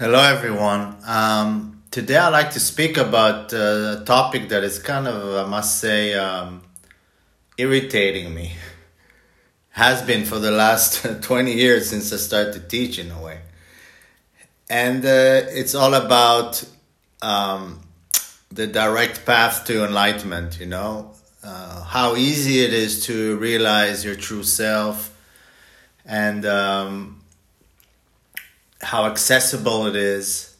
Hello, everyone. Um, today, I'd like to speak about a topic that is kind of, I must say, um, irritating me. Has been for the last 20 years since I started to teach, in a way. And uh, it's all about um, the direct path to enlightenment, you know, uh, how easy it is to realize your true self and um, how accessible it is.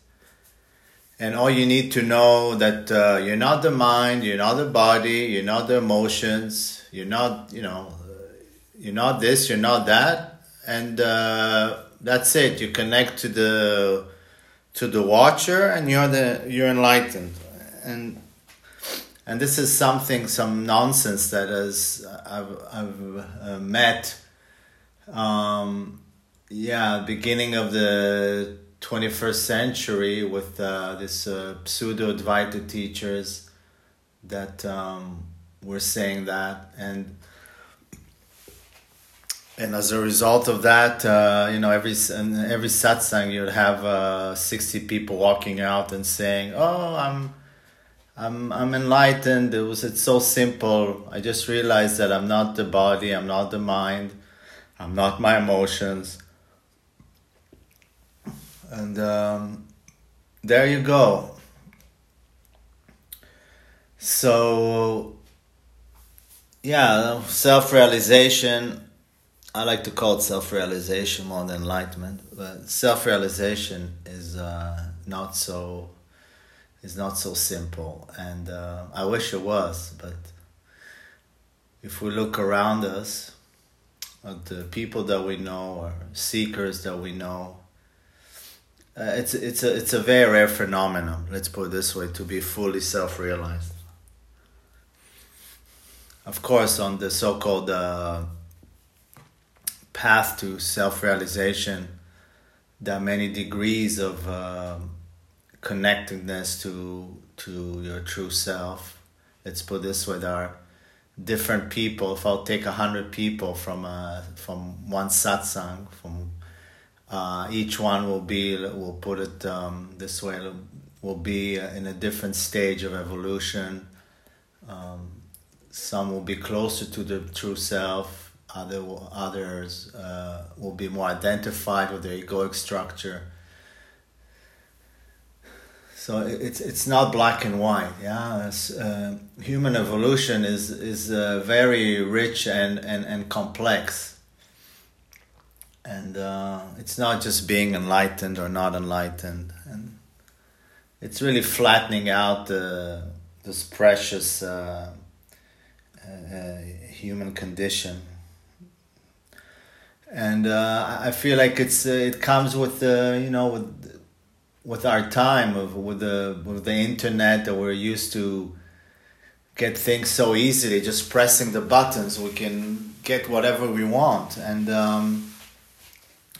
And all you need to know that uh, you're not the mind, you're not the body, you're not the emotions, you're not, you know, you're not this, you're not that, and uh, that's it. You connect to the to the watcher, and you're the you're enlightened, and and this is something, some nonsense that has I've I've uh, met. Um, yeah, beginning of the 21st century with uh, this uh, pseudo Advaita teachers that um, were saying that and and as a result of that, uh, you know, every every satsang you'd have uh, sixty people walking out and saying, "Oh, I'm, I'm, I'm enlightened. It was it's so simple. I just realized that I'm not the body. I'm not the mind. I'm not my emotions." And um, there you go. So, yeah, self realization I like to call it self realization more than enlightenment, but self realization is uh, not so is not so simple, and uh, I wish it was. But if we look around us, at the people that we know or seekers that we know, uh, it's it's a it's a very rare phenomenon. Let's put it this way: to be fully self realized. Of course, on the so called uh, path to self realization, there are many degrees of uh, connectedness to to your true self. Let's put this way: there are different people. If I'll take a hundred people from uh, from one satsang, from uh, each one will be we'll put it um, this way will be in a different stage of evolution. Um, some will be closer to the true self other others uh, will be more identified with their egoic structure. So it's it's not black and white. Yeah, uh, human evolution is is uh, very rich and, and, and complex. And uh, it's not just being enlightened or not enlightened, and it's really flattening out the this precious uh, uh, human condition. And uh, I feel like it's uh, it comes with the you know with with our time of with the with the internet that we're used to get things so easily. Just pressing the buttons we can get whatever we want. And um,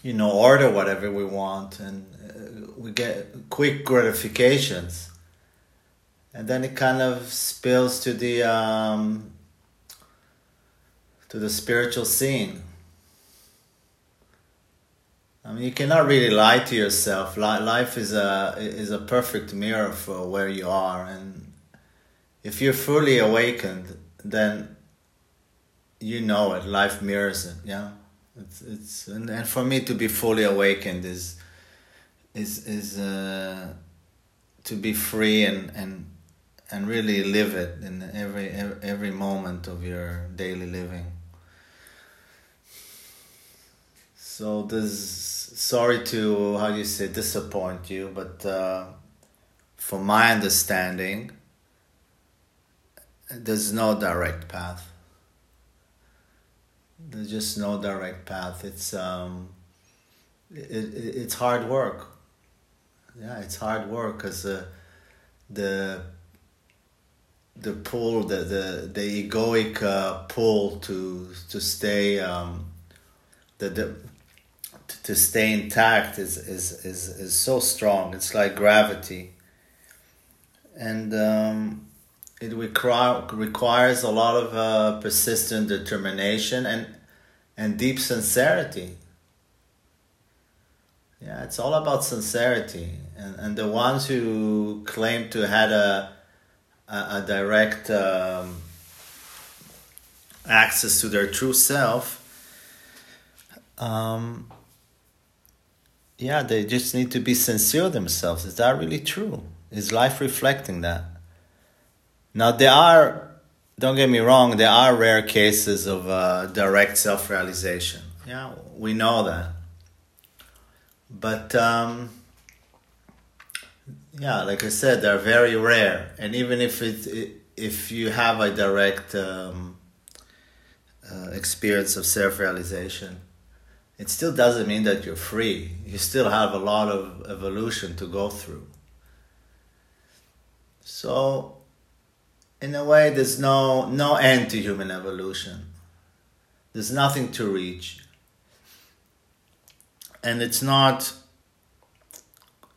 you know order whatever we want and uh, we get quick gratifications and then it kind of spills to the um, to the spiritual scene I mean, you cannot really lie to yourself. Life is a is a perfect mirror for where you are, and if you're fully awakened, then you know it. Life mirrors it. Yeah, it's it's and, and for me to be fully awakened is is is uh, to be free and and and really live it in every every moment of your daily living. So this sorry to how do you say disappoint you, but uh, from my understanding, there's no direct path. There's just no direct path. It's um, it, it it's hard work. Yeah, it's hard work because uh, the the pull, the the the egoic uh, pull to to stay um, the the to stay intact is, is, is, is so strong. It's like gravity. And um, it require, requires a lot of uh, persistent determination and, and deep sincerity. Yeah, it's all about sincerity, and and the ones who claim to had a a, a direct um, access to their true self. Um, yeah, they just need to be sincere themselves. Is that really true? Is life reflecting that? Now there are, don't get me wrong, there are rare cases of uh, direct self-realization. Yeah, we know that but um, yeah, like I said, they're very rare, and even if it, if you have a direct um, uh, experience of self-realization, it still doesn't mean that you're free. You still have a lot of evolution to go through. So, in a way, there's no no end to human evolution. There's nothing to reach. And it's not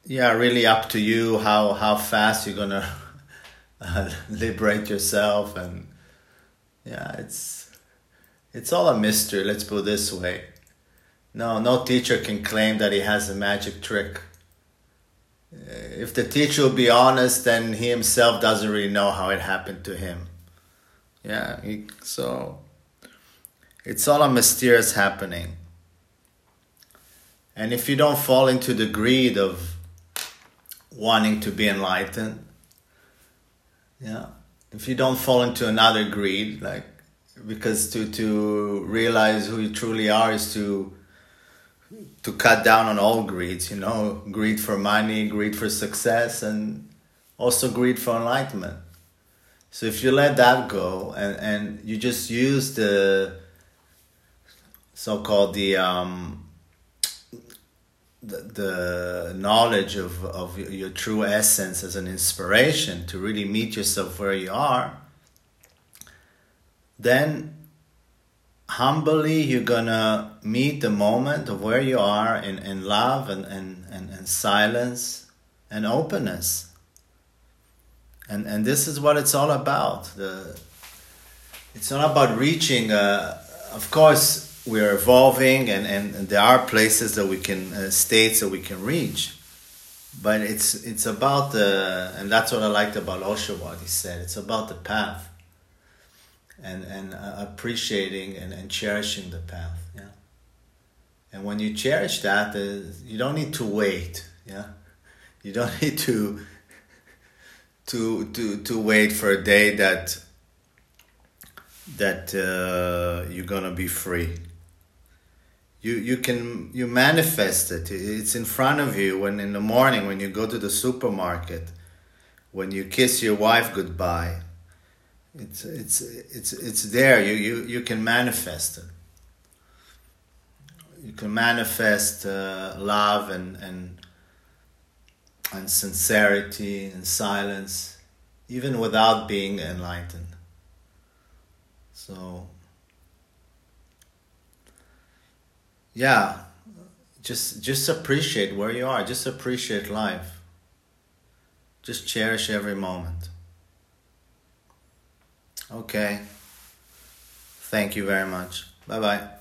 yeah really up to you how how fast you're gonna uh, liberate yourself. And yeah it's it's all a mystery let's put it this way. No no teacher can claim that he has a magic trick if the teacher will be honest then he himself doesn't really know how it happened to him. Yeah he, so it's all a mysterious happening. And if you don't fall into the greed of wanting to be enlightened, yeah, if you don't fall into another greed, like because to to realize who you truly are is to to cut down on all greeds, you know, greed for money, greed for success, and also greed for enlightenment. So if you let that go and, and you just use the so-called the um, the, the knowledge of, of your true essence as an inspiration to really meet yourself where you are, then humbly you're gonna meet the moment of where you are in, in love and, and, and, and silence and openness. And, and this is what it's all about. The, it's not about reaching, a, of course, we're evolving and, and, and, there are places that we can uh, states that we can reach but it's it's about the and that's what i liked about osho what he said it's about the path and and uh, appreciating and, and cherishing the path yeah? And when you cherish that uh, you don't need to wait yeah? You don't need to to to to wait for a day that that uh, you're gonna be free. You you can you manifest it. It's in front of you when in the morning when you go to the supermarket when you kiss your wife goodbye it's it's it's it's there. You you you can manifest it. You can manifest uh, love and and and sincerity and silence even without being enlightened. So yeah just just appreciate where you are. Just appreciate life. Just cherish every moment okay. Thank you very much. Bye bye